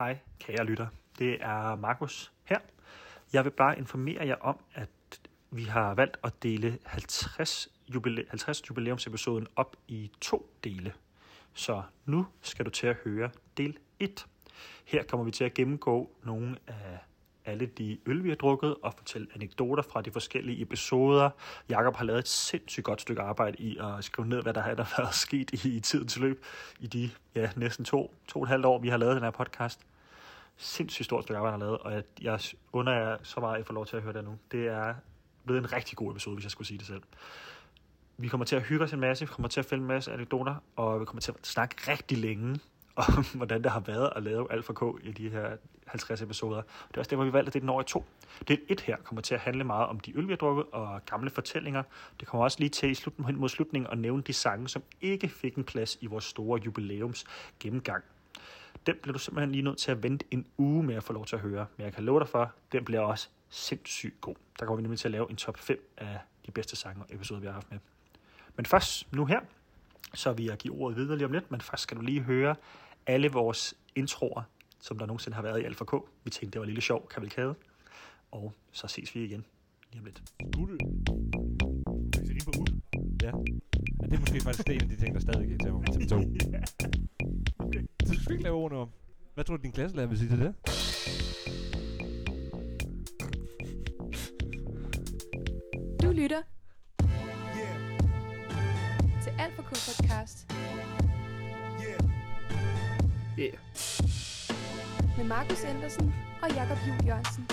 Hej, kære lytter. Det er Markus her. Jeg vil bare informere jer om, at vi har valgt at dele 50, jubilæ- 50 jubilæumsepisoden op i to dele. Så nu skal du til at høre del 1. Her kommer vi til at gennemgå nogle af alle de øl, vi har drukket, og fortælle anekdoter fra de forskellige episoder. Jakob har lavet et sindssygt godt stykke arbejde i at skrive ned, hvad der har der været sket i, i tidens løb, i de ja, næsten to, to og et halvt år, vi har lavet den her podcast. Sindssygt stort stykke arbejde, han har lavet, og jeg, jeg under jer så meget, at I får lov til at høre det nu. Det er blevet en rigtig god episode, hvis jeg skulle sige det selv. Vi kommer til at hygge os en masse, vi kommer til at finde en masse anekdoter, og vi kommer til at snakke rigtig længe om, hvordan det har været at lave Alfa K i de her 50 episoder. Det er også derfor, vi valgte, at det er den over i to. Del et her kommer til at handle meget om de øl, vi har drukket, og gamle fortællinger. Det kommer også lige til i slut, mod slutningen at nævne de sange, som ikke fik en plads i vores store jubilæums gennemgang. Den bliver du simpelthen lige nødt til at vente en uge med at få lov til at høre. Men jeg kan love dig for, den bliver også sindssygt god. Der kommer vi nemlig til at lave en top 5 af de bedste sange og episoder, vi har haft med. Men først nu her, så vil jeg give ordet videre lige om lidt, men først skal du lige høre alle vores introer, som der nogensinde har været i Alfa K. Vi tænkte, det var en lille sjov kavalkade. Og så ses vi igen lige om lidt. Uld. Ja. Men det er måske faktisk det en af de ting, der stadig tage over til 2. okay. Så du skal ikke lave ordene om. Hvad tror du, din klasselærer vil sige til det? Du lytter Alt for K podcast Yeah. med Markus Andersen og Jakob Juhl Jørgensen.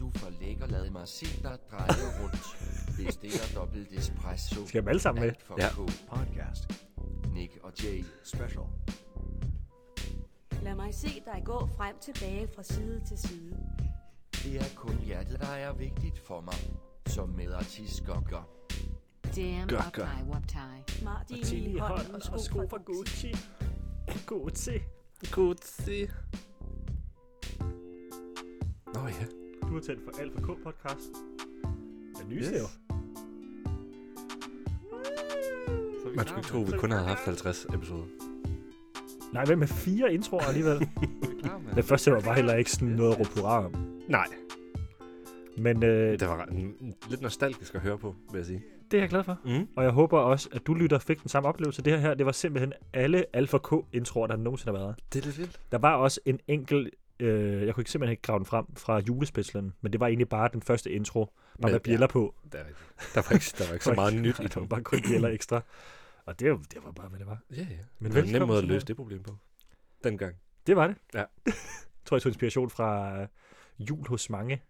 Du er for lækker, lad mig se dig dreje rundt. Bestiller dobbelt espresso. Skal jeg alle sammen med? Ja. Podcast. Nick og Jay. Special. Mig se dig gå frem tilbage fra side til side. Det er kun hjertet, der er vigtigt for mig. Som med artist gokker. Damn Gør, up gør. high, whoop tie. Martin i hånd og sko fra Gucci. Gucci. Se. Nå ja. Du har tændt for Alfa K podcast. Den nye Yes. er vi Man skulle ikke tro, vi kun havde haft 50 episoder. Nej, hvem med fire introer alligevel? Den første var bare heller ikke sådan noget om. Nej. Men øh, Det var lidt nostalgisk at høre på, vil jeg sige. det er jeg glad for. Mm. Og jeg håber også, at du lytter fik den samme oplevelse. Det her, det var simpelthen alle Alpha K-introer, der nogensinde har været. Det er lidt vildt. Der var også en enkelt, øh, jeg kunne ikke simpelthen ikke grave den frem, fra julespecialen, men det var egentlig bare den første intro, bare Men- med bjæller på. Det er rigtigt. Der var ikke, der var ikke så meget nyt i Der var dem. bare kun bjæller ekstra. Og det, var- det var bare, hvad det var. Ja, ja. Men det var en nem velkommen måde at til løse det. det problem på. Dengang. Det var det. Ja. jeg tror, jeg tog inspiration fra øh, jul hos mange.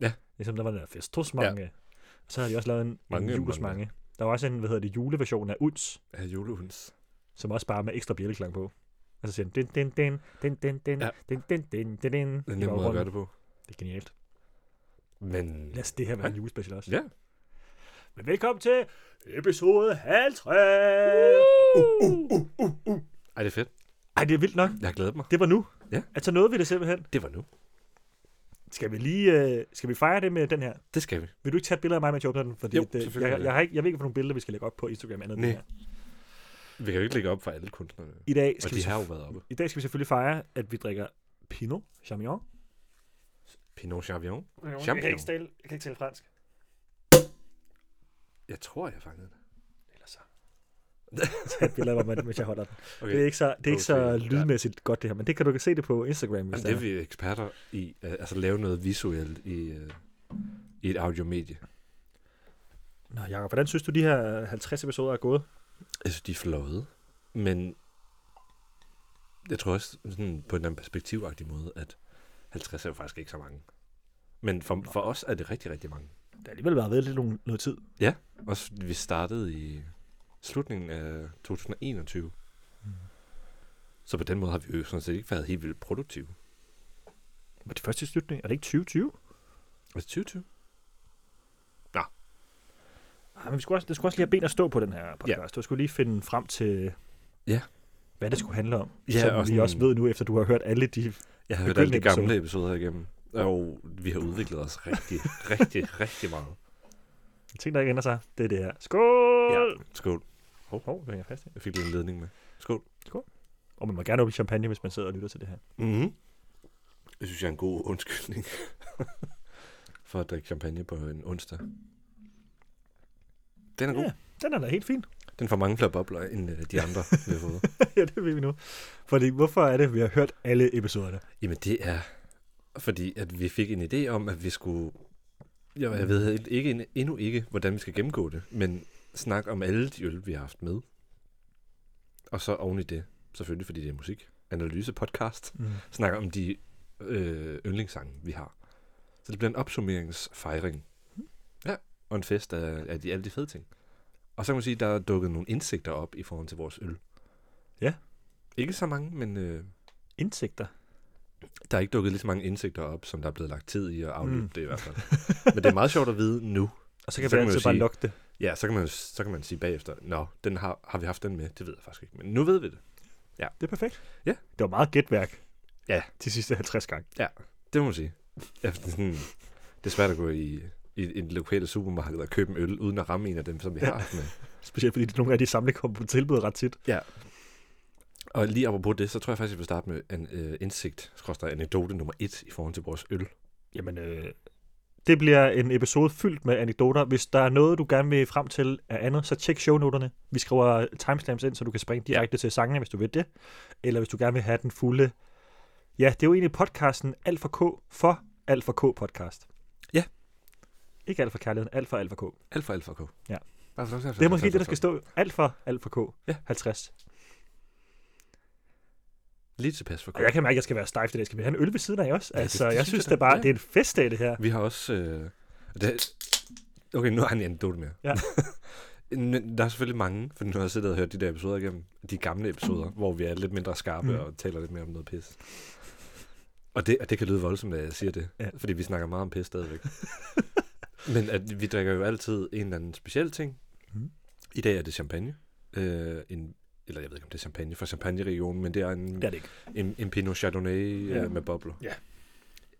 Ja. Ligesom der var den der fest hos mange. Ja. Og så har de også lavet en, Mange, en jul hos mange. mange. Der var også en, hvad hedder det, juleversion af Uns, Af julehunds. som også bare med ekstra bjælleklang på. Og så siger den, din, din, din, din, din, din, Ja. din, din, din, din, din. Det er en nem måde at gøre det på. Det er genialt. Men... Lad os det her være en julespecial også. Ja. Men velkommen til episode 50! Ej, det er fedt. Ej, det er vildt nok. Jeg har glædet mig. Det var nu. Ja. Altså nåede vi det simpelthen. Det var nu. Skal vi lige øh, skal vi fejre det med den her? Det skal vi. Vil du ikke tage et billede af mig, mens jeg åbner den? Fordi Jo, det, jeg, jeg, har ikke, jeg ved ikke, hvilke billeder vi skal lægge op på Instagram andet end Nej. det her. Vi kan jo ikke lægge op for alle kunstnerne. I dag, Og skal de vi, har jo været oppe. I dag skal vi selvfølgelig fejre, at vi drikker Pinot Chamignon. Pinot Chavion. Jeg kan, ikke tale, jeg kan ikke tale fransk. Jeg tror, jeg fangede det. Eller så. Et billede af mig, mens jeg holder den. Okay. Det er ikke så, det er ikke så Okay, ja. lydmæssigt godt det her, men det kan du se det på Instagram. Hvis Men det er. vi eksperter i. øh, Altså lave noget visuelt i, øh, i et audiomedie. Nå, Jacob, hvordan synes du, de her 50 episoder er gået? Jeg synes, de er fløjet. Men jeg tror også sådan på en anden perspektivagtig måde, at 50 er jo faktisk ikke så mange. Men for, for os er det rigtig, rigtig mange. Det har alligevel været ved lidt nogle- noget tid. Også vi startede i slutningen af 2021. Mm. Så på den måde har vi jo sådan set ikke været helt vildt produktive. Var det første i slutningen? Er det ikke 2020? Er det 2020? Ah, men vi skulle også, det skulle også lige have ben at stå på den her podcast. Ja. Du skulle lige finde frem til, Ja. hvad det skulle handle om. Ja, som og vi sådan- også ved nu, efter du har hørt alle de... Jeg har hørt alle de gamle episoder igennem. Og vi har udviklet os rigtig, rigtig, rigtig meget. Ting, der ikke ændrer sig, det er det her. Skål! Ja, skål. Hov, hov, hænger fast. Jeg fik lige en ledning med. Skål. Og man må gerne åbne champagne, hvis man sidder og lytter til det her. Mm-hmm. Det synes jeg er en god undskyldning. for at drikke champagne på en onsdag. Den er god. Ja, den er da helt fin. Den får mange flere bobler, end øh, de andre, vi har fået. ja, det ved vi nu. Fordi hvorfor er det, vi har hørt alle episoderne? Jamen det er, fordi at vi fik en idé om, at vi skulle... Jeg, jeg ved ikke, endnu ikke, hvordan vi skal gennemgå det, men snak om alle de øl, vi har haft med. Og så oven i det, selvfølgelig fordi det er musik, analyse podcast, Mm. snakker om de øh, yndlingssange, vi har. Så det bliver en opsummeringsfejring. Ja, og en fest af, af de, alle de fede ting. Og så kan man sige, at der er dukket nogle indsigter op i forhold til vores øl. Ja. Ikke så mange, men øh, Indsigter. Der er ikke dukket lige så mange indsigter op, som der er blevet lagt tid i at afløbe Mm. det i hvert fald. men det er meget sjovt at vide nu. Og så kan Så vi kan man jo altid bare lukke det. Ja, så kan man, så kan man sige bagefter, nå, den har, har vi haft den med? Det ved jeg faktisk ikke. Men nu ved vi det. Det er perfekt. Ja. Det var meget gætværk. Ja. De sidste 50 gange. Det må man sige. Ja, for det, er sådan, det er svært at gå i, i en lokale supermarked og købe en øl, uden at ramme en af dem, som vi Ja. har med. Specielt fordi nogle af de samle kommer på tilbud ret tit. Og lige apropos det, så tror jeg faktisk, jeg vil starte med en øh, indsigt, skråstrej anekdote nummer et i forhold til vores øl. Jamen, øh, det bliver en episode fyldt med anekdoter. Hvis der er noget, du gerne vil frem til af andet, så tjek shownoterne. Vi skriver timestamps ind, så du kan springe direkte til sangene, hvis du vil det. Eller hvis du gerne vil have den fulde... Ja, det er jo egentlig podcasten Alt for K for Alt for K podcast. Ja. Ikke alt for kærligheden, alt for alt for K. Alt for alt for K. Ja. Det er måske det, der skal stå. Alt for alt for K. Ja. 50. Lige tilpas for. Og jeg kan mærke, at jeg skal være stejf i dag. Skal vi have en øl ved siden af også? Ja, det- altså, det jeg synes jeg det er bare Ja. det er en festdag, det her. Vi har også... Øh, det, okay, nu har jeg en anekdote mere. Ja. Der er selvfølgelig mange, for nu har jeg siddet og hørt de der episoder igennem, de gamle episoder, hvor vi er lidt mindre skarpe Mm. mm. og taler lidt mere om noget pis. Og det, og det kan lyde voldsomt, at jeg siger det, ja. fordi vi snakker meget om pis stadigvæk. Men at vi drikker jo altid en eller anden speciel ting. Mm. I dag er det champagne. Øh, en, eller jeg ved ikke, om det er champagne fra Champagne-regionen, men det er en, Det er det ikke. en, en Pinot Chardonnay Ja. ja. med bobler. Ja.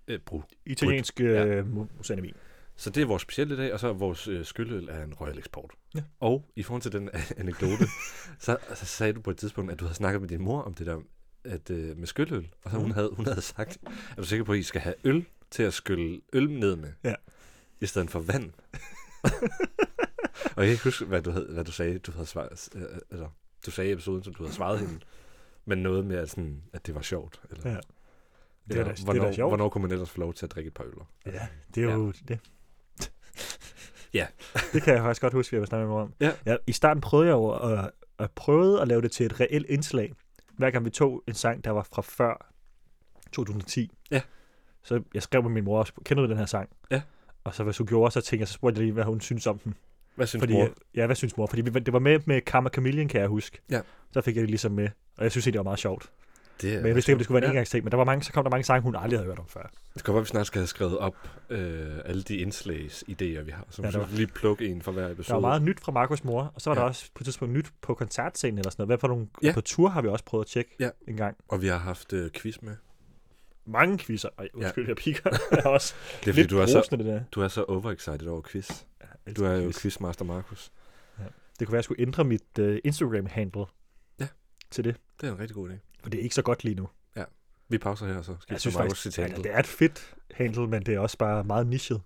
Øh, brud. Italiensk Ja. øh, musanevin. Så det er vores specielle i dag, og så er vores øh, skyldøl er en Royal Export. Ja. Og i forhold til den anekdote, så, så sagde du på et tidspunkt, at du havde snakket med din mor om det der at, øh, med skyldøl. Og så hun, Mhm. havde, hun havde sagt, er du sikker på, at I skal have øl til at skylle øl ned med? Ja. I stedet for vand. og jeg kan ikke huske, hvad du, havde, hvad du sagde, du havde svaret, øh, altså, du sagde i episoden, som du havde svaret hende. Men noget med, at, sådan, at det var sjovt. Eller, Ja. Det er da- det er da hvornår, sjovt. hvornår kunne man ellers få lov til at drikke et par øller? Ja, det er jo det. Ja. det kan jeg faktisk godt huske, at jeg var snakke med om. Ja. Ja, I starten prøvede jeg jo at, at prøve at lave det til et reelt indslag. Hver gang vi tog en sang, der var fra før 2010. Ja. Så jeg skrev med min mor også, kender du den her sang? Ja. Og så hvis hun gjorde, så tænkte jeg, så spurgte jeg lige, hvad hun synes om den. Hvad synes Fordi, mor? Ja, hvad synes mor? Fordi vi, det var med med Karma Chameleon, kan jeg huske. Ja. Så fik jeg det ligesom med. Og jeg synes egentlig, det var meget sjovt. Det er Men jeg vidste ikke, om det skulle være en ja. engangsting. Men der var mange, så kom der mange sange, hun aldrig havde hørt om før. Det kan godt være, at vi snart skal have skrevet op øh, alle de indslagsidéer, vi har. Så Ja, ja, der var- vi lige plukke en for hver episode. Der var meget nyt fra Markus mor, og så var ja. Ja. der også på et tidspunkt nyt på koncertscenen eller sådan noget. Hvad for nogle Ja. på tur har vi også prøvet at tjekke Ja. en gang. Og vi har haft øh, quiz med. Mange quizzer. Ej, undskyld, ja. jeg piker. jeg er også Det er fordi, lidt du er, så, det der. du er så overexcited over quiz. Jeg Du er jo quiz. quizmaster Markus. Det kunne være, at jeg skulle ændre mit uh, Instagram-handle Ja. til det. Det er en rigtig god idé. For det er ikke så godt lige nu. Vi pauser her, så skal Jeg synes Markus faktisk, ja, det er et fedt handle, men det er også bare meget nichet.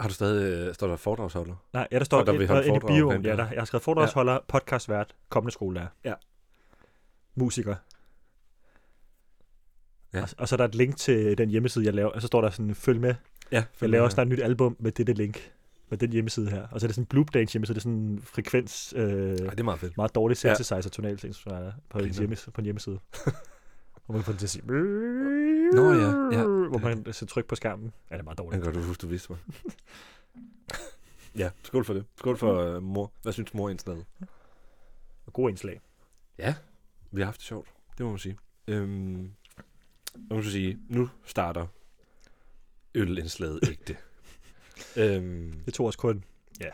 Har du stadig, øh, står der foredragsholder? Nej, ja, der står der et, et, et foredrag bio. Ja, der, jeg har skrevet foredragsholder, ja. podcastvært, kommende skolelærer. Ja. Musiker. Ja. Og, og, så er der et link til den hjemmeside, jeg laver, og så står der sådan, følg med. Ja, Jeg laver snart et nyt album med dette link, med den hjemmeside her. Og så er det sådan en Bloop Dance hjemmeside, det er sådan en frekvens, øh, Ej, det er meget fedt. meget dårlig Ja. synthesizer tonal synthesizer på, en hjemmeside, på en hjemmeside. hvor man kan få den til at sige... Nå ja, ja. Hvor man så tryk på skærmen. Ja, det er meget Jeg dårligt. kan godt huske, du vidste mig. ja, skål for det. Skål for uh, mor. Hvad synes mor indslaget? God indslag. Ja, vi har haft det sjovt. Det må man sige. Øhm, nu skal sige, nu starter ølindslaget ægte. øhm, Det tog os kun, ja,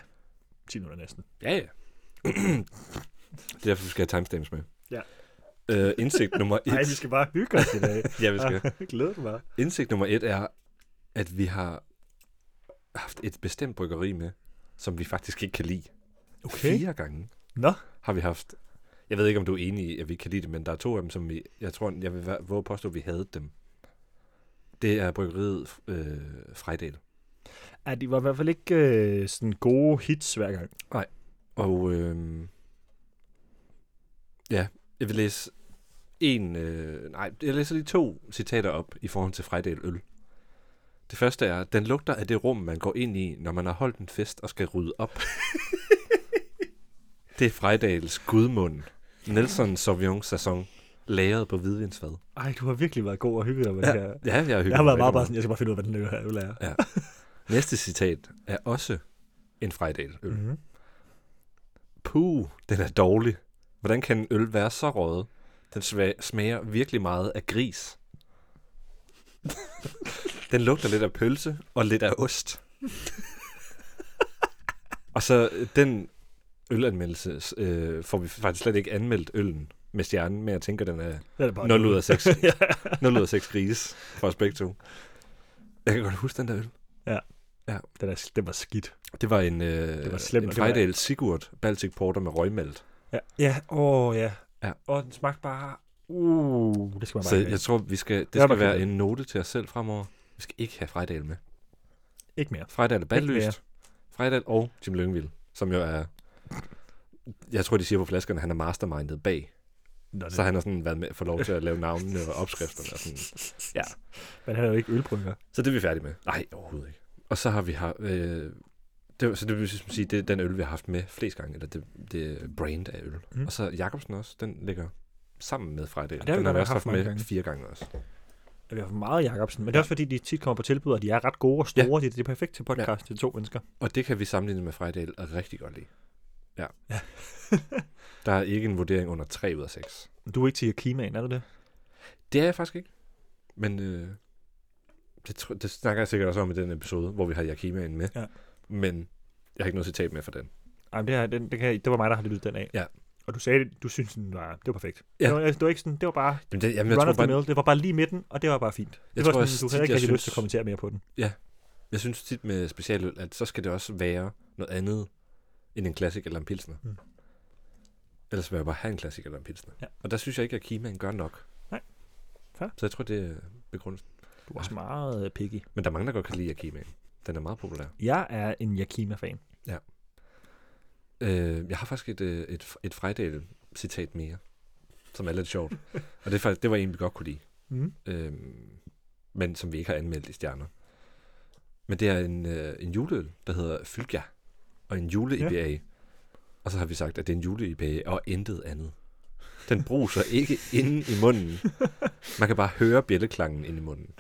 10 minutter næsten. ja, ja. det er derfor, vi skal have timestamps med. Ja. Øh, indsigt nummer et. Nej, vi skal bare hygge os i dag. ja, vi skal. Glæder mig bare. Indsigt nummer et er, at vi har haft et bestemt bryggeri med, som vi faktisk ikke kan lide. Okay. Fire gange Nå. har vi haft. Jeg ved ikke, om du er enig i, at vi kan lide det, men der er to af dem, som vi, jeg tror, jeg vil våge at påstå, at vi havde dem. Det er bryggeriet øh, Frejdal. Ja, de var i hvert fald ikke øh, sådan gode hits hver gang. Og øh, ja, jeg vil læse en, øh, nej, jeg læser lige to citater op i forhold til Frejdal øl. Det første er, den lugter af det rum, man går ind i, når man har holdt en fest og skal rydde op. det er Frejdals gudmund. Nelson Sauvignon Saison, lagret på hvidvinsfad. Ej, du har virkelig været god og hygget dig med Ja, det her. ja, jeg har, Jeg har været meget bare sådan, jeg skal bare finde ud af, hvad den her øl er. Ja. Næste citat er også en Frejdal øl. Mm-hmm. Puh, den er dårlig. Hvordan kan en øl være så røget? Den smager virkelig meget af gris. den lugter lidt af pølse og lidt af ost. og så øh, den ølanmeldelse øh, får vi faktisk slet ikke anmeldt øllen med stjernen, men jeg tænker, den er er bare 0 ud af 6. ja. 0 ud af 6 gris for os begge to. Jeg kan godt huske den der øl. Den, er, den var skidt. Det var en, øh, Det var slemt, en det var- Sigurd Baltic Porter med røgmalt. Ja, ja. åh ja. Ja. Og den smagte bare... Uh, det skal man bare Så jeg tror, vi skal, det Jeg skal være en note til os selv fremover. Vi skal ikke have Frejdal med. ikke mere. Frejdal er mere. bandløst. Frejdal og Jim Lyngvild, som jo er... Jeg tror, de siger på flaskerne, at han er mastermindet bag. Nå, det, Så han har sådan været med for lov til at lave navnene og opskrifterne. Og sådan. Ja. Men han er jo ikke ølbrygger. Så det er vi færdige med. Nej, overhovedet ikke. Og så har vi her... Øh, det, så det vil sige, det er den øl, vi har haft med flest gange, eller det, det brand af øl. Mm. Og så Jacobsen også, den ligger sammen med har vi Den har vi også haft haft med gange. fire gange også. Vi har for meget Jacobsen, men det er også fordi, de tit kommer på tilbud, og de er ret gode og store. Ja. Det, det er perfekt til podcast ja. til to mennesker. Og det kan vi sammenligne med Frejdal rigtig godt lide. Ja. Ja. Der er ikke en vurdering under 3 ud af 6. Du er ikke til Akimaen, er du det? Det er jeg faktisk ikke. Men øh, det, det snakker jeg sikkert også om i den episode, hvor vi har Yakima med. Ja. Men jeg har ikke noget citat med for den. Ej, det, her, den, det, kan, det var mig, der har lyttet den af. Ja. Og du sagde, du synes, den var, det var perfekt. Ja. Det, var, det var ikke sådan, det var bare Jamen, det, jamen, jeg, run tror of the bare, mill. Det var bare lige midten, og det var bare fint. Det Jeg var tror sådan, du havde ikke rigtig lyst synes- til at kommentere mere på den. jeg synes tit med specialøl, at så skal det også være noget andet end en klassik eller en pilsner. Mm. Ellers vil jeg bare have en klassik eller en pilsner. Ja. Og der synes jeg ikke, at Kimaen gør nok. Nej. Fair. Så jeg tror, det er begrundelsen. Du er også meget øh, picky. Men der er mange, der godt kan lide Akimaen. Den er meget populær. Jeg er en Yakima-fan. Øh, jeg har faktisk et, øh, et, et Frejdal-citat mere, som er lidt sjovt. og det, faktisk, det var en, vi godt kunne lide. Mm. Øh, men som vi ikke har anmeldt i stjerner. Men det er en, øh, en juleøl, der hedder Fylgja. Og en jule-IPA. Ja. Og så har vi sagt, at det er en jule-IPA og intet andet. Den bruser ikke inde i munden. Man kan bare høre bjælleklangen ind i munden.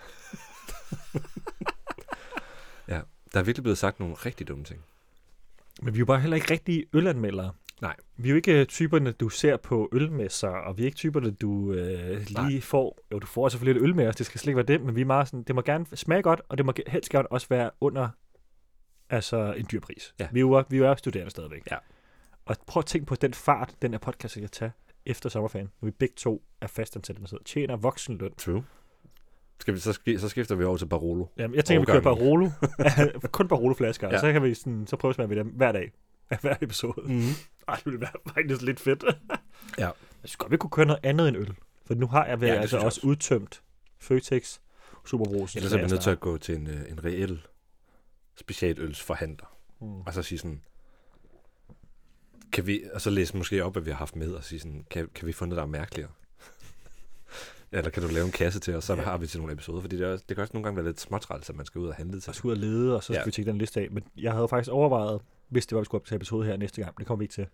ja, der er virkelig blevet sagt nogle rigtig dumme ting. Men vi er jo bare heller ikke rigtige ølanmeldere. Nej. Vi er jo ikke øh, typerne, du ser på ølmesser, og vi er ikke typerne, du øh, lige Nej. får. Jo, du får selvfølgelig lidt øl med os, det skal slet ikke være det, men vi er meget sådan, det må gerne smage godt, og det må helst gerne også være under altså en dyr pris. Ja. Vi, er jo, vi er jo studerende stadigvæk. Ja. Og prøv at tænke på den fart, den her podcast kan tage efter sommerferien, når vi begge to er fastansatte, og tjener voksenløn. True. Skal vi, så, så skifter vi over til Barolo. Jamen, jeg tænker, vi kører Overgangen. Barolo. Kun Barolo-flasker, ja. Og så kan vi sådan, så prøve at smage ved dem hver dag. Hver episode. Mm. Ej, det ville være faktisk lidt fedt. Ja. Jeg synes godt, vi kunne køre noget andet end øl. For nu har jeg vel Ja, altså jeg også udtømt Føtex, Superbrus. Ellers er vi nødt til at gå til en, øh, en reel specialølsforhandler. Mm. Og så sige sådan, kan vi, og så læse måske op, hvad vi har haft med, og sige sådan, kan, kan vi få noget, der er mærkeligere? Eller kan du lave en kasse til os, så Ja. har vi til nogle episoder. Fordi det, er, også- det kan også nogle gange være lidt småtræls, at man skal ud og handle til. Og skal ud og lede, og så skal Ja. vi tjekke den liste af. Men jeg havde faktisk overvejet, hvis det var, vi skulle optage episode her næste gang, det kommer vi ikke til.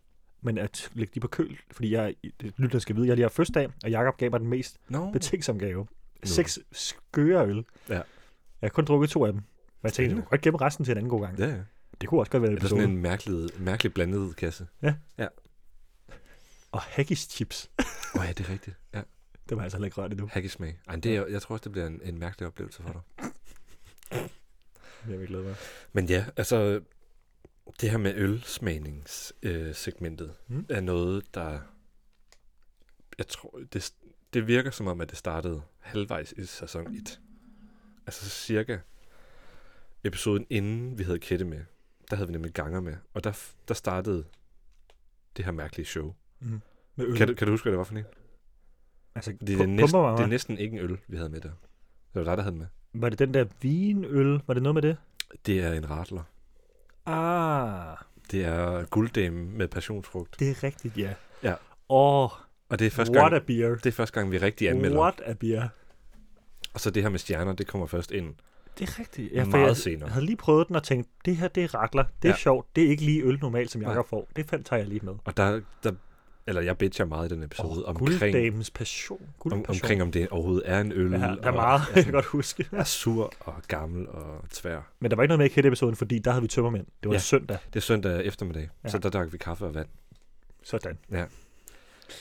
Men at lægge de på køl, fordi jeg, lytterne skal vide, jeg lige har fødselsdag, og Jakob gav mig den mest No. betingsom gave. Seks skøre øl. Ja. Jeg har kun drukket to af dem. Men jeg tænkte, jeg kunne godt gemme resten til en anden god gang. Ja, ja. Det kunne også godt være en episode. sådan en mærkelig, mærkelig blandet kasse. Og haggis chips. Åh oh, ja, det er rigtigt. Ja. Det var altså heller ikke rørt endnu. Haggis-smag. Ej, det er, jeg tror også, det bliver en, en mærkelig oplevelse for dig. Jeg vil glæde mig. Men ja, altså, det her med ølsmagningssegmentet øh, Mm. er noget, der... Jeg tror, det, det virker som om, at det startede halvvejs i sæson 1. Altså cirka episoden inden vi havde Kette med, der havde vi nemlig ganger med. Og der, der startede det her mærkelige show. Mm. Med øl. Kan du, kan du huske, hvad det var for en? altså, Fordi det, er næsten, det er næsten ikke en øl, vi havde med der. Det var dig, der havde den med. Var det den der vinøl? Var det noget med det? Det er en radler. Ah, Det er gulddame med passionsfrugt. det er rigtigt, ja. Ja. Åh, Og det er første what gang, a beer. det er første gang, vi rigtig anmelder. What a beer. Og så det her med stjerner, det kommer først ind. Det er rigtigt. Ja, for meget jeg, senere. Jeg havde lige prøvet den og tænkt, det her, det er rakler. Det er Ja. sjovt. Det er ikke lige øl normalt, som Nej. Jacob får. Det fandt tager jeg lige med. Og der, der eller jeg bitcher meget i den episode Oh, omkring, Gulddamens passion. om, omkring, om det overhovedet er en øl. Ja, der er og meget, jeg kan godt huske. er sur og gammel og tvær. Men der var ikke noget med i Kætte-episoden, fordi der havde vi tømmermænd. Det var Ja. ja. søndag. Det er søndag eftermiddag, ja. Ja. så der drak vi kaffe og vand. Sådan.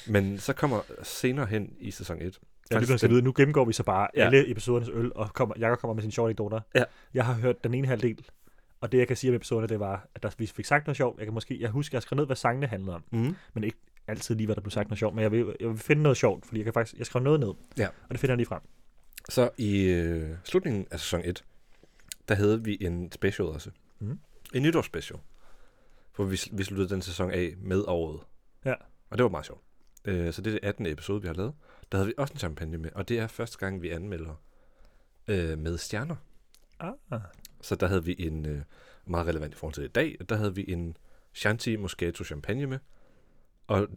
Men så kommer senere hen i sæson 1. Ja, det skal vide. Nu gennemgår vi så bare Ja. alle episodernes øl, og kommer, Jacob kommer med sin sjove anekdoter. Ja. Jeg har hørt den ene halvdel, og det jeg kan sige om episoderne, det var, at der, vi fik sagt noget sjovt. Jeg kan måske, jeg husker, jeg skrev ned, hvad sangene handlede om, Mm. men ikke altid lige, hvad der blev sagt noget sjovt. Men jeg vil, jeg vil finde noget sjovt, fordi jeg kan faktisk, jeg skrev noget ned, Ja. og det finder jeg lige frem. Så i øh, slutningen af sæson 1, der havde vi en special også. Mhm. En nytårsspecial. Hvor vi, vi sluttede den sæson af med året. Ja. Og det var meget sjovt. Øh, så det er det 18. episode, vi har lavet. Der havde vi også en champagne med, og det er første gang, vi anmelder øh, med stjerner. Ah. Så der havde vi en, øh, meget relevant i forhold til i dag, der havde vi en Chianti Moscato champagne med. Og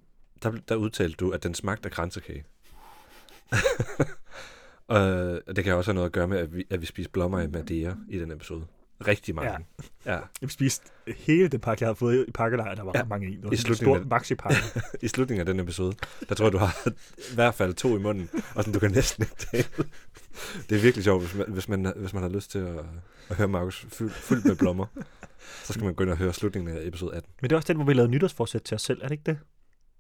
der, der udtalte du, at den smagte af kransekage. og det kan også have noget at gøre med, at vi, at vi spiste blommer i Madeira i den episode. Rigtig mange. Ja. ja. Jeg spiste hele den pakke, jeg havde fået i pakkelejr, der var Ja. mange i. Det var I sådan en slutningen stor maxi-pakke. I slutningen af den episode, der tror jeg, du har i hvert fald to i munden, og sådan, du kan næsten ikke tale. Det er virkelig sjovt, hvis man, hvis man, hvis man har lyst til at, at høre Markus fyldt, med blommer. Så skal man gå ind og høre slutningen af episode 18. Men det er også den, hvor vi lavede nytårsforsæt til os selv, er det ikke det?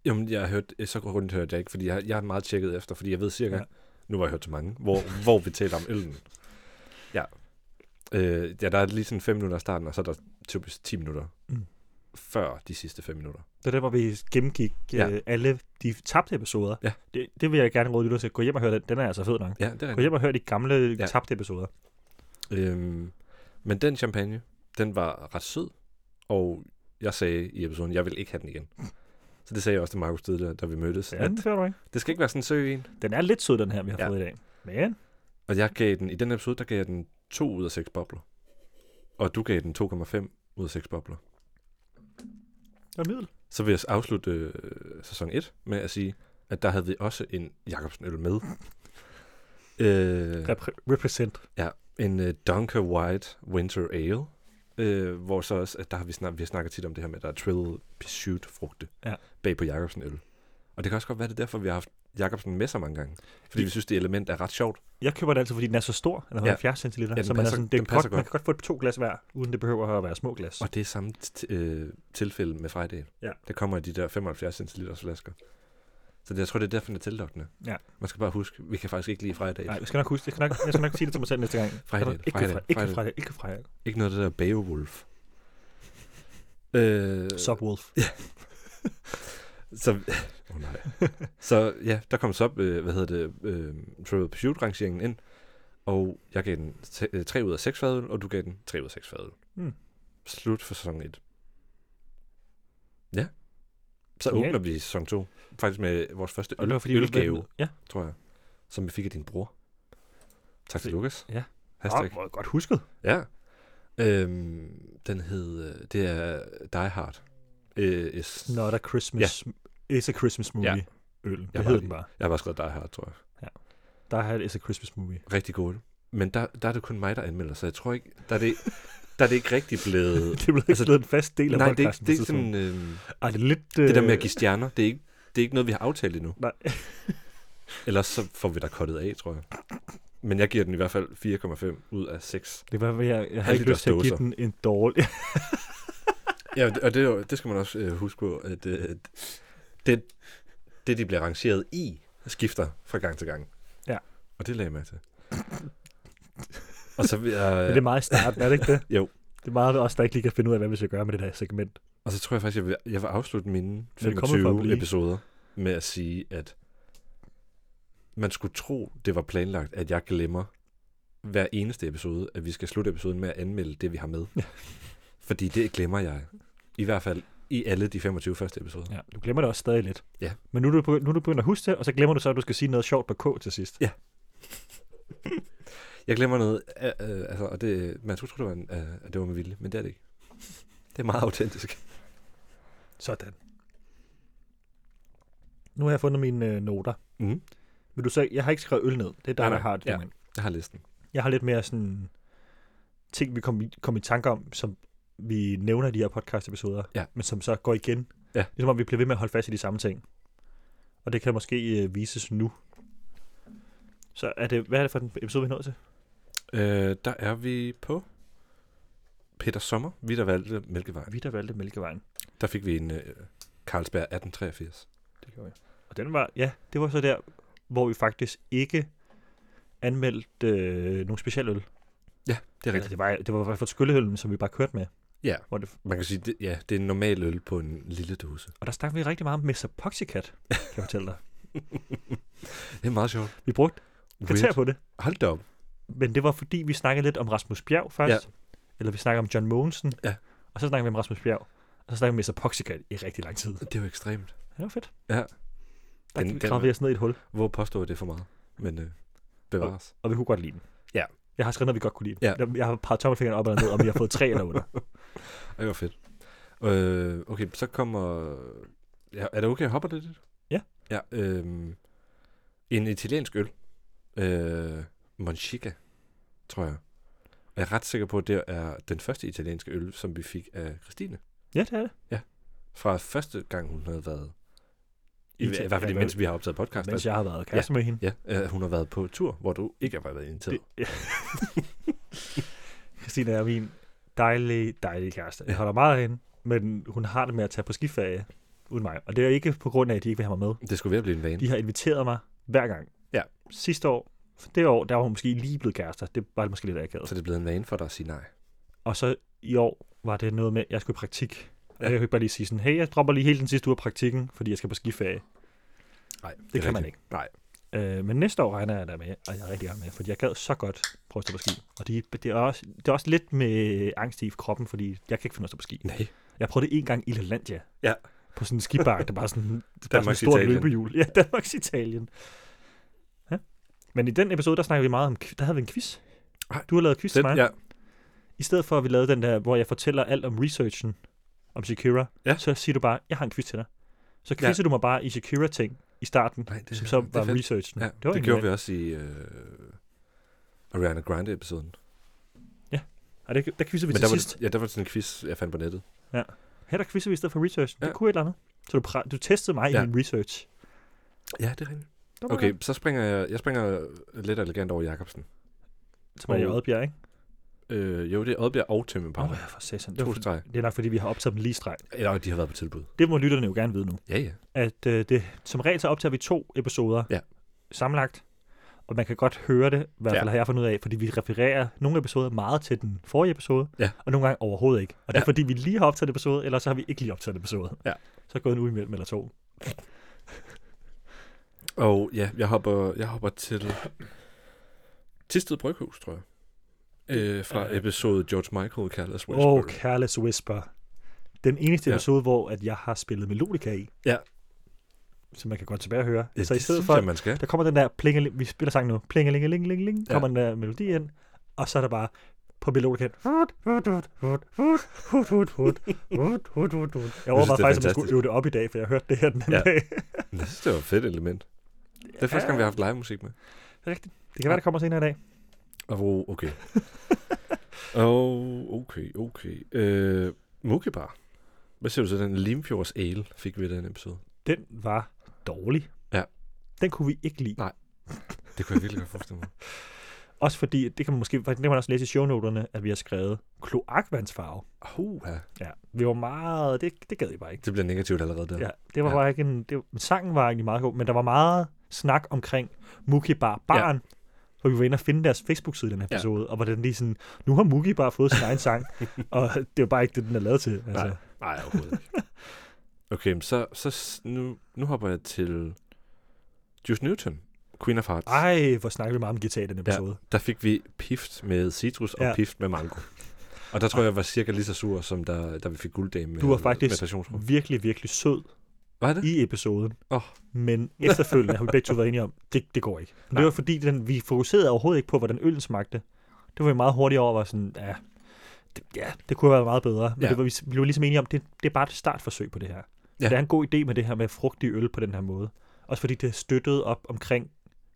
Jamen, jeg har hørt, så rundt hørte jeg ikke, fordi jeg, jeg har meget tjekket efter, fordi jeg ved cirka, ja. Nu har jeg hørt til mange, hvor, hvor vi taler om øllen. Ja. Øh, ja, der er lige sådan 5 minutter af starten, og så er der typisk 10 minutter Mm. før de sidste 5 minutter. Det er der, hvor vi gennemgik Ja. øh, alle de tabte episoder. Ja. Det, det vil jeg gerne råde lytter til. Gå hjem og hør den. Den er altså fed nok. Ja, det er Gå hjem og hør de gamle Ja. tabte episoder. Øhm, men den champagne, den var ret sød, og jeg sagde i episoden, jeg vil ikke have den igen. Så det sagde jeg også til Markus tidligere, da vi mødtes. Ja, fører du ikke. det skal ikke være sådan en søg en. Den er lidt sød, den her, vi har ja. fået i dag. Men Og jeg gav den, i den episode, der gav jeg den 2 ud af 6 bobler. Og du gav den 2,5 ud af 6 bobler. det er middel. Så vil jeg afslutte øh, sæson 1 med at sige, at der havde vi også en Jacobsen øl med. øh, Repre- represent. en uh, Dunker White Winter Ale, øh, hvor så også, at der har vi, snak, vi har snakket tit om det her med, at der er trill pursuit frugte Ja. bag på Jacobsen øl. Og det kan også godt være, det er derfor, vi har haft Jacobsen med så mange gange. Fordi vi synes, det element er ret sjovt. Jeg køber den altid, fordi den er så stor. Den er Ja. 70 centiliter. den så man, er passer- sådan, det den er passer godt, man kan godt få to glas hver, uden det behøver at være små glas. Og det er samme øh, tilfælde med Friday. Ja. Det kommer i de der 75 centiliter flasker. Så det, jeg tror, det er derfor, det er tillokkende. Ja. Man skal bare huske, vi kan faktisk ikke lide Friday. Nej, jeg skal nok huske Jeg skal nok, jeg skal nok sige det til mig selv næste gang. Friday, Ikke Friday, Friday, ikke. Friday, ikke Friday. Ikke noget af det der Beowulf. Øh, Subwolf. Så, oh nej. så ja, der kom så, øh, hvad hedder det, øh, Trivial Pursuit-rangeringen ind, og jeg gav den 3 ud af 6 fadøl, og du gav den 3 ud af 6 fadøl. Hmm. Slut for sæson 1. Ja. Så Genialt. åbner vi sæson 2, faktisk med vores første Og øl, var fordi, ølgave, Ja. tror jeg, som vi fik af din bror. Tak til. Lukas. Ja. Hashtag. Oh, godt husket. Ja. Øhm, den hed, øh, det er Die Hard. Øh, is, Not a Christmas. It's a Christmas movie. Ja. Øl. Det Jeg hed den bare. Jeg har bare skrevet Die Hard, tror jeg. Der er It's a Christmas movie. Rigtig god. Men der, der er det kun mig, der anmelder, så jeg tror ikke, der er det, der er det ikke rigtig blevet... Det er blevet Altså, blevet en fast del af Nej, det er ikke, podcasten. det er ikke tidspunkt. sådan... Øh, Ej, det er lidt... det der øh, med at give stjerner, det er ikke, det er ikke noget, vi har aftalt endnu. Nej. Ellers så får vi da kottet af, tror jeg. Men jeg giver den i hvert fald 4,5 ud af 6. Det var, jeg, jeg har ikke lyst til at give den en dårlig... Ja, og det, det skal man også øh, huske på, at øh, det, det, de bliver rangeret i, skifter fra gang til gang. Ja. Og det lagde jeg med til. og så vil jeg... Men det er meget i starten, er det ikke det? Jo. Det er meget os, der ikke lige kan finde ud af, hvad vi skal gøre med det her segment. Og så tror jeg faktisk, jeg vil, jeg vil afslutte mine er kommet for at 25 blive. episoder med at sige, at man skulle tro, det var planlagt, at jeg glemmer hver eneste episode, at vi skal slutte episoden med at anmelde det, vi har med. Fordi det glemmer jeg. I hvert fald i alle de 25 første episoder. Ja, du glemmer det også stadig lidt. Ja. Men nu er, du begyndt, nu er du begyndt at huske det, og så glemmer du så, at du skal sige noget sjovt på K til sidst. Ja. Jeg glemmer noget, øh, øh, altså, og det, man skulle tro, det var, en, øh, at det var med vilje, men det er det ikke. Det er meget autentisk. Sådan. Nu har jeg fundet mine øh, noter. Mm. Vil du så, jeg har ikke skrevet øl ned. Det er dig, der har det. Ja. Jeg har listen. Jeg har lidt mere sådan ting, vi kom i, kom i tanke om, som vi nævner i de her podcast-episoder, Ja. men som så går igen. Ja. Ligesom om vi bliver ved med at holde fast i de samme ting. Og det kan måske øh, vises nu. Så er det, hvad er det for en episode, vi er nået til? Øh, der er vi på Peter Sommer, vi der valgte Mælkevej. Vi der valgte Mælkevejen. Der fik vi en øh, Carlsberg 1883. Det gjorde vi. Og den var, ja, det var så der, hvor vi faktisk ikke anmeldte øh, nogle specielle øl. Ja, det er Altså, rigtigt. det var, det var i hvert fald skyllehøllen, som vi bare kørte med. Ja, Hvor det, man kan sige, det, ja, det er en normal øl på en lille dåse. og der snakkede vi rigtig meget om Mr. Poxycat, kan jeg fortælle dig. Det er meget sjovt. Vi brugte kvarter på det. Hold da op. Men det var fordi, vi snakkede lidt om Rasmus Bjerg først. Ja. Eller vi snakkede om John Mogensen. Ja. Og så snakkede vi om Rasmus Bjerg. Og så snakkede vi om Mr. Poxycat i rigtig lang tid. Det jo ekstremt. Det var fedt. Ja. Der Den- den, vi os ned i et hul, Hvor påstår det for meget? Men øh, bevares. og vi kunne godt lide den. Ja. Jeg har skrevet, at vi godt kunne lide. Ja. Jeg har peget tommelfingeren op eller ned, om vi har fået tre eller under. Det var fedt. Øh, okay, så kommer... Ja, er det okay, jeg hopper det lidt? Ja. Ja, øh, en italiensk øl. Øh, Monchica, tror jeg. Og jeg er ret sikker på, at det er den første italienske øl, som vi fik af Christine. Ja, det er det. Fra første gang, hun havde været... I, I hvert fald ja, mens vi har optaget podcast. Mens jeg har været kæreste med hende. Ja, øh, hun har været på tur, hvor du ikke har været inviteret. Det, ja. Christina er min dejlige, dejlige kæreste. Jeg holder meget af hende, men hun har det med at tage på skiferie uden mig. Og det er ikke på grund af, at de ikke vil have mig med. Det skulle at blive en vane. De har inviteret mig hver gang. Ja. Sidste år, for det år, der var hun måske lige blevet kærester. Det var måske lidt akavet. Så det er blevet en vane for dig at sige nej. Og så i år var det noget med, at jeg skulle i praktik. Ja. Jeg ikke bare lige sige sådan, hey, jeg dropper lige hele den sidste uge af praktikken, fordi jeg skal på skiferie. Nej, Det kan man ikke. Nej. Øh, men næste år regner jeg der med, og jeg er rigtig gerne med, fordi jeg gad så godt prøve at stå på ski. Og det, det, er også, det er også lidt med angst i kroppen, fordi jeg kan ikke finde at stå på ski. Nej. Jeg prøvede det en gang i Lalandia. Ja. På sådan en skibakke, der bare sådan, der er sådan et stort løbehjul. Ja, Danmarks Italien. Ja. Men i den episode, der snakkede vi meget om, der havde vi en quiz. Du har lavet quiz til Den, mig. ja, I stedet for, at vi lavede den der, hvor jeg fortæller alt om researchen, om Shakira, Ja. så siger du bare, jeg har en quiz til dig. Så quizzer du mig bare i Shakira-ting i starten, Nej, det, som så det var fedt. researchen. Ja, det det, var det gjorde det. vi også i øh, Ariana Grande-episoden. Og det, der quizzer vi Men til der var, sidst. det, ja, der var sådan en quiz, jeg fandt på nettet. Her der quizzer vi i stedet for research. Ja. Ja. Det kunne et eller andet. Så du, du testede mig ja. Ja. i min research. Ja, det er rigtigt. Det var Okay, godt. så springer jeg, jeg springer lidt elegant over Jacobsen. Som er i Oddbjerg, ikke? Øh, jo, det er Oddbjerg og Tømmerpar. Åh, oh, for satan. Det, var, streg. det er nok, fordi vi har optaget dem lige streg. Eller de har været på tilbud. Det må lytterne jo gerne vide nu. Ja, ja. At øh, det, som regel så optager vi to episoder Ja. sammenlagt. Og man kan godt høre det, i hvert fald Ja. har jeg fundet ud af, fordi vi refererer nogle episoder meget til den forrige episode, Ja. og nogle gange overhovedet ikke. Og det er Ja. fordi, vi lige har optaget episode, eller så har vi ikke lige optaget episode. Ja. Så er gået en uge imellem eller to. Og ja, jeg hopper, jeg hopper til Tisted Bryghus, tror jeg. Øh, fra episode George Michael, Careless Åh, Whisper. oh, Careless Whisper. Den eneste Ja. episode, hvor at jeg har spillet melodika i. Ja. Så man kan godt tilbage og høre. ja, så i det stedet for, jeg, man skal. der kommer den der plingeling, vi spiller sang nu, plingelingelingeling, Ja. kommer den der melodi ind, og så er der bare på melodikaen. Jeg overvejede er faktisk, at man skulle øve det op i dag, for jeg hørte det her den anden Ja. dag. Jeg synes, det var et fedt element. Det er første gang, vi har haft live musik med. Det er rigtigt. Det kan være, det kommer senere i dag. Oh, okay. oh, okay, okay. Øh, Mookie Bar. Hvad siger du til den Limfjords Ale, fik vi i den episode? Den var dårlig. Ja. Den kunne vi ikke lide. Nej. Det kunne jeg virkelig godt forestille mig. Også fordi, det kan man måske det kan man også læse i shownoterne, at vi har skrevet kloakvandsfarve. Uh, ja. Ja, vi var meget, det, det gad jeg bare ikke. Det bliver negativt allerede der. Ja, det var Ja. bare ikke en, det, sangen var egentlig meget god, men der var meget snak omkring Muki Bar Barn, ja. Hvor vi var inde og finde deres Facebook-side i den her Ja. episode, og hvordan de sådan, nu har Muki bare fået sin egen sang, og det er bare ikke det, den er lavet til. Altså. Nej. Nej, overhovedet ikke. Okay, så, så nu, nu hopper jeg til Juice Newton, Queen of Hearts. Ej, hvor snakker vi meget om guitar i den episode. Der fik vi pift med citrus og Ja. pift med mango. Og der tror jeg, jeg var cirka lige så sur, som da, da vi fik gulddame med, Du var faktisk med virkelig, virkelig sød Var det? i episoden. Åh. Men efterfølgende har vi begge to været enige om, det, det går ikke. Men det var fordi, den, vi fokuserede overhovedet ikke på, hvordan øllen smagte. Det var vi meget hurtigt over, var sådan, ja, det, ja, det kunne have været meget bedre. Men Ja. det var, vi, vi var ligesom enige om, det, det er bare et startforsøg på det her. Ja. Ja. Det er en god idé med det her med frugtig øl på den her måde. Også fordi det støttede op omkring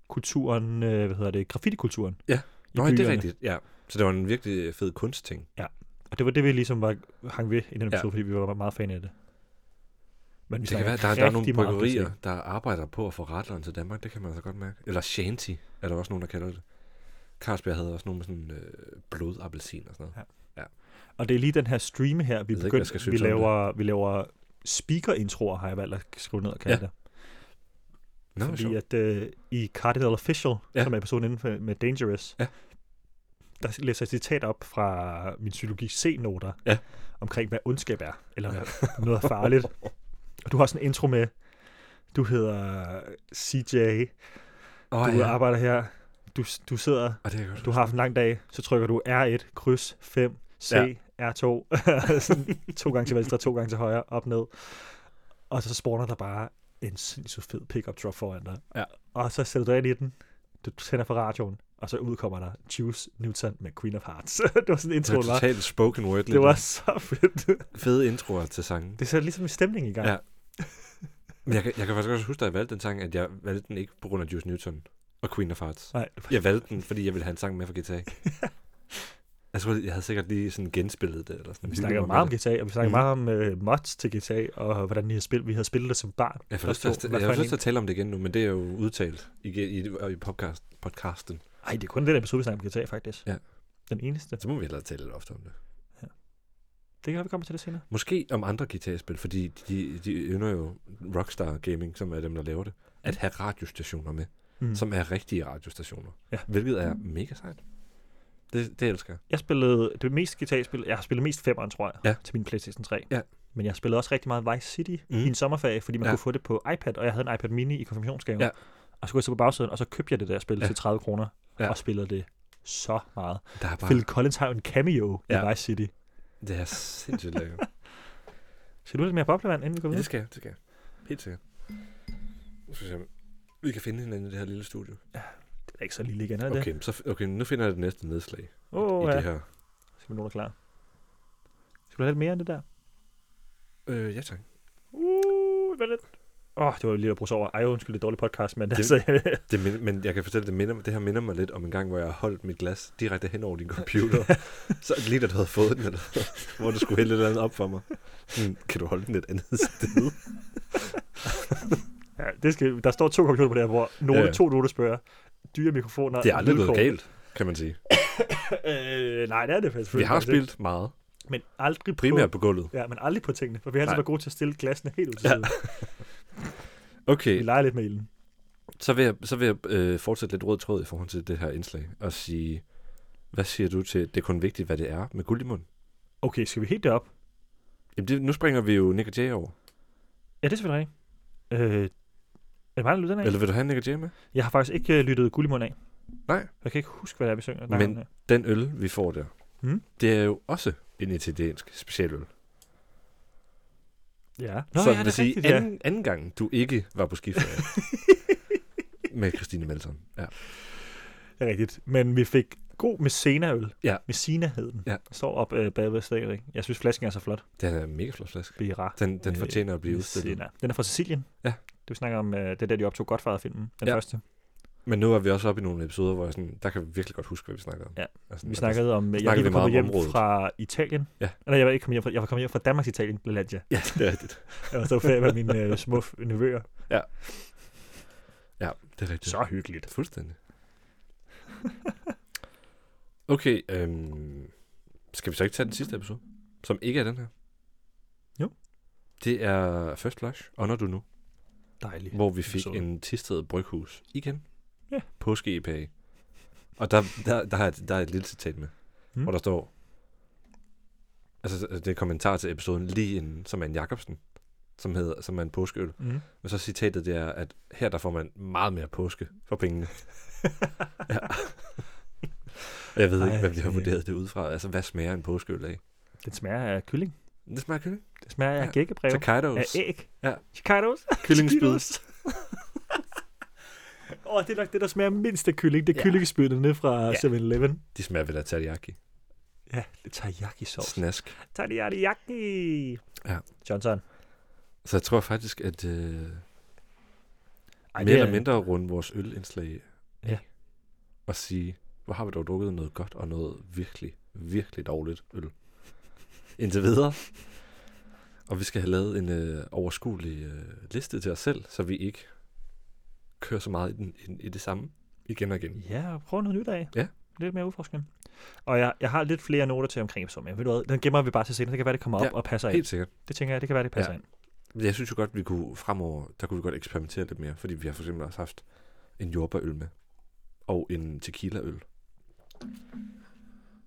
kulturen, øh, hvad hedder det, graffiti-kulturen. Ja. Nå, det er rigtigt, ja. Så det var en virkelig fed kunstting. Og det var det, vi ligesom var, hang ved i den episode, Ja. ja. fordi vi var meget fan af det. Men Det kan være, der, der er nogle bryggerier, der arbejder på at få retleren til Danmark. Det kan man altså godt mærke. Eller shanty, er der også nogen, der kalder det. Carlsberg havde også nogle med sådan øh, blodappelsin og sådan noget. Ja. Og det er lige den her streame her, vi ved ikke, begyndte, vi laver, vi laver speaker-introer, har jeg valgt at skrive ned og kalde Ja. ja. det. Nå, Fordi sjovt. at øh, i Cardinal Official, Ja. ja. som er episoden inden for, med Dangerous, Ja. der læser jeg citat op fra min psykologi C-noter, Ja. omkring hvad ondskab er, eller hvad noget farligt. Og du har sådan en intro med, du hedder CJ, Åh, du arbejder her, du, du sidder, Og det godt du har haft en lang dag, så trykker du R1, kryds 5, C, Ja. ja. R2, sådan to gange til venstre, to gange til højre, op, ned. Og så spawner der bare en sindssygt fed pickup drop foran dig. Ja. Og så sætter du ind i den, du tænder for radioen, og så udkommer der Juice Newton med Queen of Hearts. det var sådan en intro, det var. totalt spoken word. Det var så fedt. fede introer til sangen. det sætter ligesom en stemning i gang. Ja. Men jeg, kan- jeg kan faktisk også huske, da jeg valgte den sang, at jeg valgte den ikke på grund af Juice Newton og Queen of Hearts. Nej, Jeg valgte den, fordi jeg ville have en sang med fra GTA. jeg tror, jeg havde sikkert lige sådan genspillet det. Eller sådan. vi snakker meget om. GTA, og vi snakker mm. meget om uh, mods til GTA, og hvordan vi har spillet, vi har spillet det som barn. Jeg får lyst til, at, for tale om det igen nu, men det er jo udtalt i, i, i podcast, podcasten. Ej, det er kun den episode, vi snakker om GTA, faktisk. Ja. Den eneste. Så må vi hellere tale lidt ofte om det. Det kan vi kommer til det senere. Måske om andre guitarspil, fordi de, de ynder jo Rockstar Gaming, som er dem, der laver det, at have radiostationer med, Mm. som er rigtige radiostationer. Ja. Hvilket er mega sejt. Det, det elsker jeg. Jeg spillede det mest GTA-spil, jeg har spillet mest 5'eren, tror jeg, Ja. til min Playstation 3. Ja. Men jeg spillede også rigtig meget Vice City Mm. i en sommerferie, fordi man Ja. kunne få det på iPad, og jeg havde en iPad mini i konfirmationsgave. Ja. Og så kunne jeg så på bagsiden, og så købte jeg det der spil Ja. til 30 kroner, Ja. og spillede det så meget. Der er bare, Phil Collins har jo en cameo. Ja. i Vice City. Det er sindssygt lækkert. Skal du lidt mere boblevand, inden vi går ja, videre? det skal jeg, det skal jeg. Helt sikkert. Nu skal om vi kan finde hinanden i det her lille studie. Det er ikke så lille igen, er det? Okay, så, okay, nu finder jeg det næste nedslag Åh, oh, i ja. det her. Skal vi nogen er klar? Skal du have lidt mere end det der? Øh, ja tak. Uh, hvad er det? Åh, oh, det var lige at bruge over. Ej, undskyld, det er dårlig podcast, men Det- altså, Det mind, men jeg kan fortælle, det, minder, det her minder mig lidt om en gang, hvor jeg holdt mit glas direkte hen over din computer. så lige da du havde fået den, eller, hvor du skulle hælde et eller andet op for mig. Hmm, kan du holde den et andet sted? ja, det skal, der står to computer på det her, hvor nogle, Ja, to noter spørger, dyre mikrofoner. Det er aldrig lydkort. galt, kan man sige. øh, nej, det er det faktisk. Vi har spillet meget. Men aldrig Primært på, på gulvet. Ja, men aldrig på tingene. For vi har altid været gode til at stille glasene helt ud til Ja. siden. Vi Okay, leger lidt med ilden. så vil jeg, så vil jeg øh, fortsætte lidt rød tråd i forhold til det her indslag. Og sige, hvad siger du til, det er kun vigtigt, hvad det er med guld i munden? Okay, skal vi helt derop? Jamen, det, nu springer vi jo Nick og Jay over. Ja, det er selvfølgelig rigtigt. Øh, er det mig, der lytter den af? Eller vil du have Nick og Jay med? Jeg har faktisk ikke øh, lyttet guld i munden af. Nej. Jeg kan ikke huske, hvad det er, vi synger. Men-. Den øl, vi får der, Hmm? det er jo også en italiensk specialøl. Ja. Nå, så ja, vil sige, rigtigt, ja. anden, anden gang, du ikke var på skiferie med Christine Melton. Ja. Det er rigtigt. Men vi fik god Messina-øl. Ja. Messina hed den. Ja. Står op øh, bagved stadigvæk. Jeg synes, flasken er så flot. Den er en mega flot flaske. Bira. Den, den Øh, fortjener at blive udstillet. Den er fra Sicilien. Ja. Det vi snakker om, øh, det er der, de optog Godfather-filmen. Den Ja. første. Men nu er vi også oppe i nogle episoder, hvor jeg sådan, der kan vi virkelig godt huske, hvad vi snakker om. Ja. Altså, Vi snakkede om, jeg snakkede lige var kommet om hjem området. fra Italien. Ja. Eller jeg var ikke kommet hjem fra, jeg var kommet hjem fra Danmarks Italien, LaLandia. Ja, det er rigtigt. Jeg var så ferie med mine øh, små nevøer. Ja, det er rigtigt. Så hyggeligt. Fuldstændig. Okay, øhm, skal vi så ikke tage den sidste episode? Som ikke er den her? Jo. Det er First Flush, Under Du Nu, Dejligt. hvor vi fik episode. en Tisted Bryghus igen. Ja. Påske IPA. Og der, der, der, har jeg, der er et lille citat med, Mm. hvor der står, altså det er en kommentar til episoden lige inden, som er en Jacobsen, som, hedder, som er en påskeøl. Mm. Og så citatet det er, at her der får man meget mere påske for pengene. ja. Jeg ved Ej, ikke, hvad vi har vurderet det ud fra. Altså, hvad smager en påskeøl af? Den smager af kylling. Det smager af kylling. Det smager af Ja. gækkebrev. Taquitos. Af æg. Ja. Taquitos. Kyllingspyd. Åh, oh, det er nok det, der smager mindst af kylling. Det er Ja. nede fra Ja. 7-Eleven. De smager vel af teriyaki. Ja, det er teriyaki-sauce. Snask. Teriyaki. Ja. Johnson. Så jeg tror faktisk, at øh, Ej, mere det eller er- mindre runde vores ølindslag. Ja. Og sige, hvor har vi dog drukket noget godt og noget virkelig, virkelig dårligt øl. Indtil videre. Og vi skal have lavet en øh, overskuelig øh, liste til os selv, så vi ikke kører så meget i, den, i, i det samme igen og igen. Ja, prøv noget nyt af. Ja. Lidt mere udforskning. Og jeg, jeg har lidt flere noter til omkring episoden, men ved du hvad, den gemmer vi bare til senere. Det kan være, det kommer op Ja, og passer ind. Helt sikkert. Det tænker jeg, det kan være, det passer Ja. ind. Jeg synes jo godt, vi kunne fremover, der kunne vi godt eksperimentere lidt mere, fordi vi har for eksempel også haft en jordbærøl med, og en tequila-øl.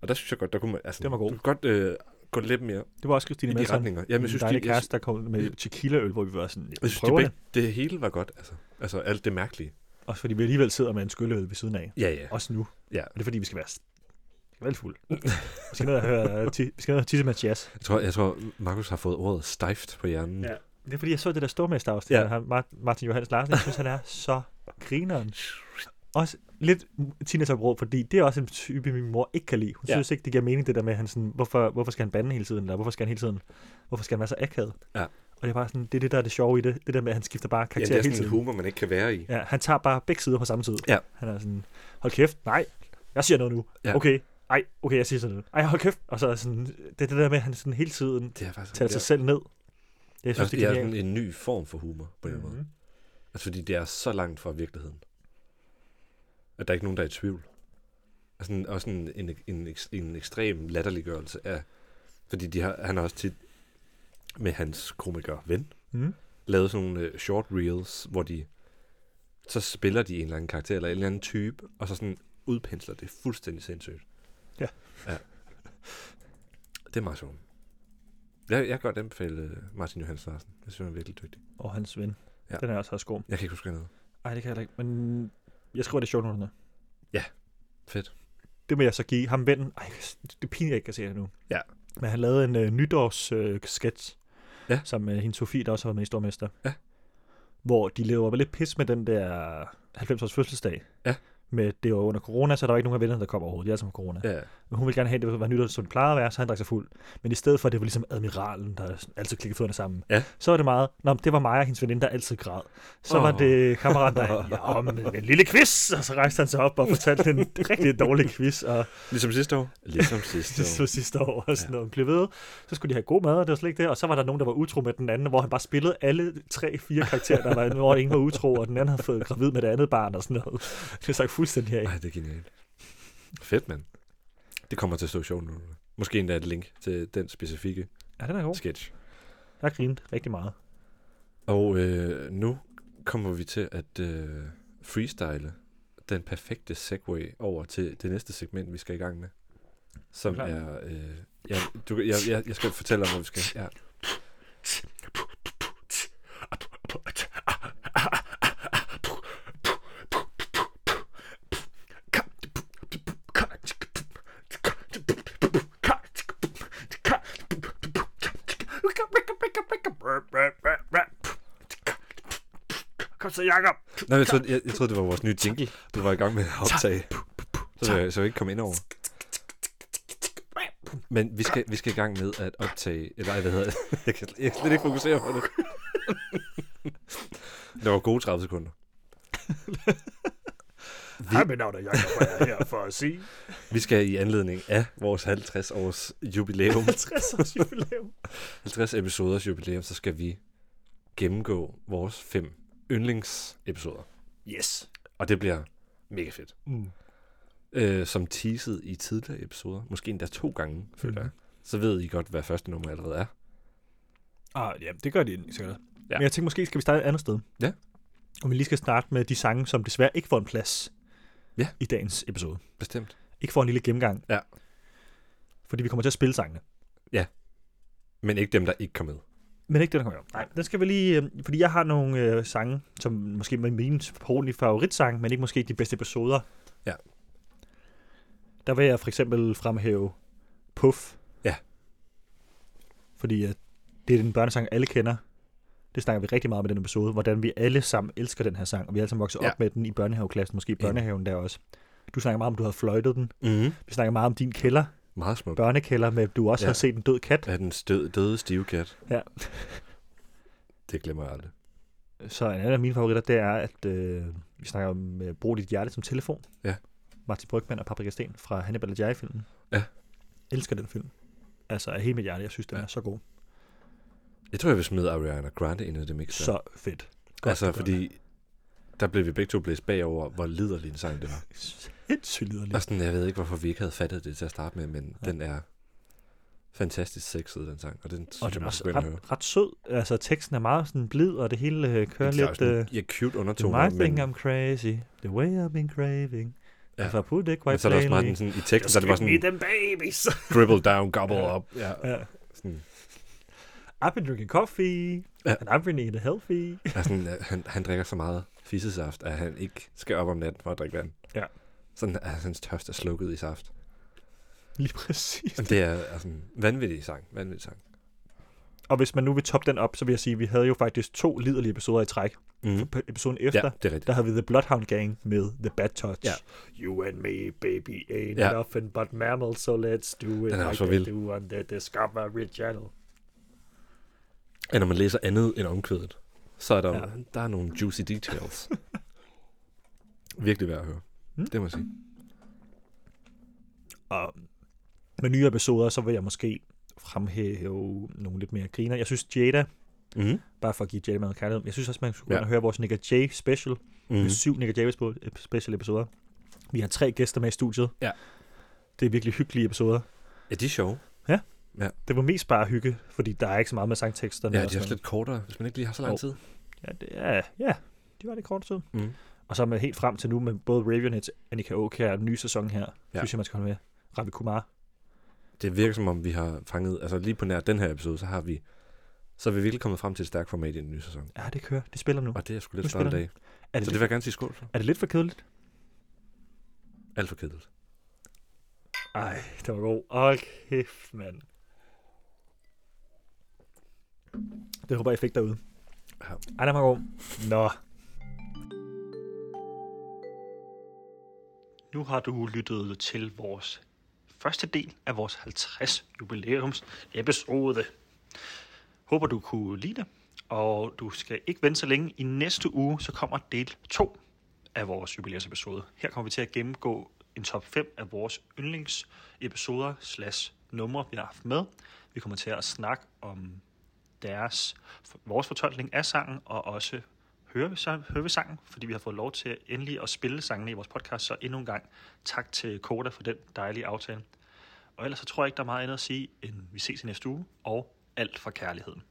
Og der synes jeg godt, der kunne man, altså, Den var god. du kunne godt øh, gå lidt mere Det var også Christine i de Melson, retninger. Jamen, jeg synes, dejlige de, kæreste, der kom med tequila-øl, hvor vi var sådan, jeg jeg synes prøver det, det. begge, det hele var godt, altså. Altså alt det mærkelige. Også fordi vi alligevel sidder med en skylleøl ved siden af. Ja, ja. Også nu. Ja. Og det er fordi, vi skal være, vi skal være lidt fuld. vi skal ned og høre, ti- vi skal ned og tisse med jazz. Jeg tror, jeg tror, Markus har fået ordet stejft på hjernen. Ja. Det er fordi, jeg så det der stormester Ja. ja. Martin Johannes Larsen. Jeg synes, han er så grineren. Også lidt teenagerbrød, fordi det er også en type, min mor ikke kan lide. Hun Ja. ja. synes ikke, det giver mening, det der med, han sådan, hvorfor, hvorfor skal han bande hele tiden, eller hvorfor skal han hele tiden, hvorfor skal han være så akavet? Ja. Og det er bare sådan, det er det, der er det sjove i det. Det der med, at han skifter bare Ja, karakter det er hele sådan en humor, man ikke kan være i. Ja, han tager bare begge sider på samme tid. Ja. Han er sådan, hold kæft, nej, jeg siger noget nu. Ja. Okay, ej, okay, jeg siger sådan noget. Ej, hold kæft. Og så er sådan, det er det der med, at han sådan hele tiden Det er faktisk tager ja. sig selv ned. Jeg synes, Altså, det det er sådan en ny form for humor, på den måde. Mhm. Altså, fordi det er så langt fra virkeligheden. At der er ikke nogen, der er i tvivl. Og sådan, og sådan en, en, en, en ekstrem latterliggørelse af... Fordi de har, han har også tit med hans komiker ven Mm. lavet sådan nogle uh, short reels, hvor de... Så spiller de en eller anden karakter, eller en eller anden type, og så sådan udpensler det fuldstændig sindssygt. Ja. ja. Det er meget sjovt. Jeg, jeg kan godt anbefale øh, Martin Johansen Larsen. Jeg synes, han er virkelig dygtig. Og hans ven. Ja. Den er også også god. Jeg kan ikke huske noget. Ej, det kan jeg ikke. Men jeg skriver det sjovt under. Fedt. Det må jeg så give ham vennen. Ej, det er pinligt, jeg ikke kan se det nu. Ja. Men han lavede en uh, nytårs uh, sketch, Ja. som uh, hende Sofie, der også har været med i Stormester. Ja. Hvor de lever lidt pis med den der 90-års fødselsdag. Ja. Med, det var under corona, så der var ikke nogen af vennerne, der kom overhovedet. De er altså med corona. Ja, Men hun ville gerne have, at det var nytår, som det plejede at være, så han drak sig fuld. Men i stedet for, at det var ligesom admiralen, der altid klikkede fødderne sammen, Ja. så var det meget, Nå, det var mig og hendes veninde, der altid græd. Så Åh. var det kammeraten, der, ja, men en lille quiz, og så rejste han sig op og fortalte en rigtig dårlig quiz, og Ligesom sidste år. Ligesom sidste år. så sidste år og sådan noget. Blev ved. Så skulle de have god mad, og det var slet ikke det. Og så var der nogen, der var utro med den anden, hvor han bare spillede alle tre, fire karakterer, der var, hvor ingen var utro, og den anden havde fået gravid med det andet barn og sådan noget. Det er fuldstændig af. Ej, det er genialt. Fedt, mand. Det kommer til at stå sjovt nu. Måske endda et link til den specifikke Ja, den er god. sketch. Jeg har grint rigtig meget. Og øh, nu kommer vi til at øh, freestyle den perfekte segue over til det næste segment, vi skal i gang med. Som Klar. er... Øh, ja, du, jeg, jeg, jeg skal fortælle om, hvor vi skal. Ja. Kom så, Jacob. Nej, jeg troede, jeg, jeg troede, det var vores nye jingle, du var i gang med at optage. Så jeg, så jeg ikke kom ind over. Men vi skal, vi skal i gang med at optage... Eller ej, hvad hedder det? Jeg kan, jeg kan slet ikke fokusere på det. Det var gode 30 sekunder. Hej, mit navn er Jacob, og jeg er her for at sige Vi skal i anledning af vores 50 års jubilæum, 60 års jubilæum. 50 episoders jubilæum, så skal vi gennemgå vores fem yndlingsepisoder. Yes. Og det bliver mega fedt. Mm. Øh, som teaset i tidligere episoder, måske endda to gange, føler jeg. Så ved I godt, hvad første nummer allerede er. Ah, ja, det gør de sikkert. Ja. Ja. Men jeg tænker, måske skal vi starte et andet sted. Ja. Og vi lige skal starte med de sange, som desværre ikke får en plads Ja. i dagens episode. Bestemt. Ikke får en lille gennemgang. Ja. Fordi vi kommer til at spille sangene. Men ikke dem, der ikke kom med. Men ikke det, der kommer op. Nej, den skal vi lige... Øh, fordi jeg har nogle øh, sange, som måske er mine personlige favoritsange, men ikke måske de bedste episoder. Ja. der vil jeg for eksempel fremhæve Puff. Ja. Fordi at det er den børnesang, alle kender. Det snakker vi rigtig meget i den episode, hvordan vi alle sammen elsker den her sang, og vi alle sammen vokset Ja. op med den i børnehaveklassen, måske i børnehaven der også. Du snakker meget om, at du havde fløjtet den. Mm-hmm. Vi snakker meget om din kælder, Meget smukt. børnekælder, med du også Ja. har set en død kat. Ja, den stød, døde stive kat. Ja. Det glemmer jeg aldrig. Så en anden af mine favoritter, det er, at øh, vi snakker om øh, Brug dit hjerte som telefon. Ja. Martin Brygman og Paprika Sten fra Hannibal Lecter-filmen. Ja. Elsker den film. Altså af hele mit hjerte, jeg synes, den Ja. er så god. Jeg tror, jeg vil smide Ariana Grande ind i det mix. der. Så fedt. Godt, altså, fordi der blev vi begge to blæst bagover, hvor liderlig en sang det var. det. Sindssygt liderligt. Og sådan, jeg ved ikke, hvorfor vi ikke havde fattet det til at starte med, men Ja. den er fantastisk sexet, den sang. Og den synes Og den er også ret, ret sød. Altså, teksten er meget sådan blid, og det hele øh, kører Der er lidt... sådan Øh, ja, cute You undertoner, might men, think I'm crazy, the way I've been craving. Ja. Ja. If I put it men quite så er der også meget den sådan, i teksten, så er det bare sådan, them babies. dribble down, gobble Ja. up. Ja. ja. Sådan, I've been drinking coffee, Ja. ja. and I've been eating healthy. er sådan, at han, han drikker så meget fissesaft, at han ikke skal op om natten for at drikke vand. Ja. Sådan at hans tørst er slukket i saft. Lige præcis. Det er altså en vanvittig sang. Vanvittig sang. Og hvis man nu vil toppe den op, så vil jeg sige, at vi havde jo faktisk to liderlige episoder i træk. Mm. På episoden efter, Ja, det er rigtigt. der havde vi The Bloodhound Gang med The Bad Touch. Ja. You and me, baby, ain't Ja. nothing but mammals, so let's do it Den er like for they do on the Discovery Channel. Ja, når man læser andet end omkvædet, så er der. Ja. der er nogle juicy details. Virkelig værd at høre. Mm. Det må jeg sige. Og med nye episoder, så vil jeg måske fremhæve nogle lidt mere griner. Jeg synes Jada, Mm. bare for at give Jada meget kærlighed, jeg synes også, man skulle Ja. ja. høre vores Nick Jay special. Mm. Med syv Nick spo- special episoder. Vi har tre gæster med i studiet. Ja. Det er virkelig hyggelige episoder. Ja, de er sjove. Det var mest bare hygge, fordi der er ikke så meget med sangteksterne. Ja, de er også lidt kortere, hvis man ikke lige har så lang tid. Ja, det er, ja, de var lidt kort tid. Mm. Og så med helt frem til nu med både Ravionets, Annika Oka og den nye sæson her, Ja. synes jeg, man skal holde med. Ravi Kumar. Det virker som om, vi har fanget, altså lige på nær den her episode, så har vi, så er vi virkelig kommet frem til et stærkt format i den nye sæson. Ja, det kører. De spiller nu. Og det er sgu lidt stolt af. Er det, Så det vil jeg gerne sige skål for. er det lidt for kedeligt? Alt for kedeligt. Ej, det var god. Hold kæft, mand. Det håber jeg, fik derude. Ja. Ej, den var god. Nå. Nu har du lyttet til vores første del af vores 50 jubilæums episode. Håber du kunne lide det, og du skal ikke vente så længe. I næste uge, så kommer del 2 af vores jubilæumsepisode. Her kommer vi til at gennemgå en top 5 af vores yndlingsepisoder slash numre, vi har haft med. Vi kommer til at snakke om deres, vores fortolkning af sangen, og også høre vi, sang, høre vi sangen, fordi vi har fået lov til endelig at spille sangene i vores podcast. Så endnu en gang tak til Koda for den dejlige aftale. Og ellers så tror jeg ikke, der er meget andet at sige, end vi ses i næste uge, og alt for kærligheden.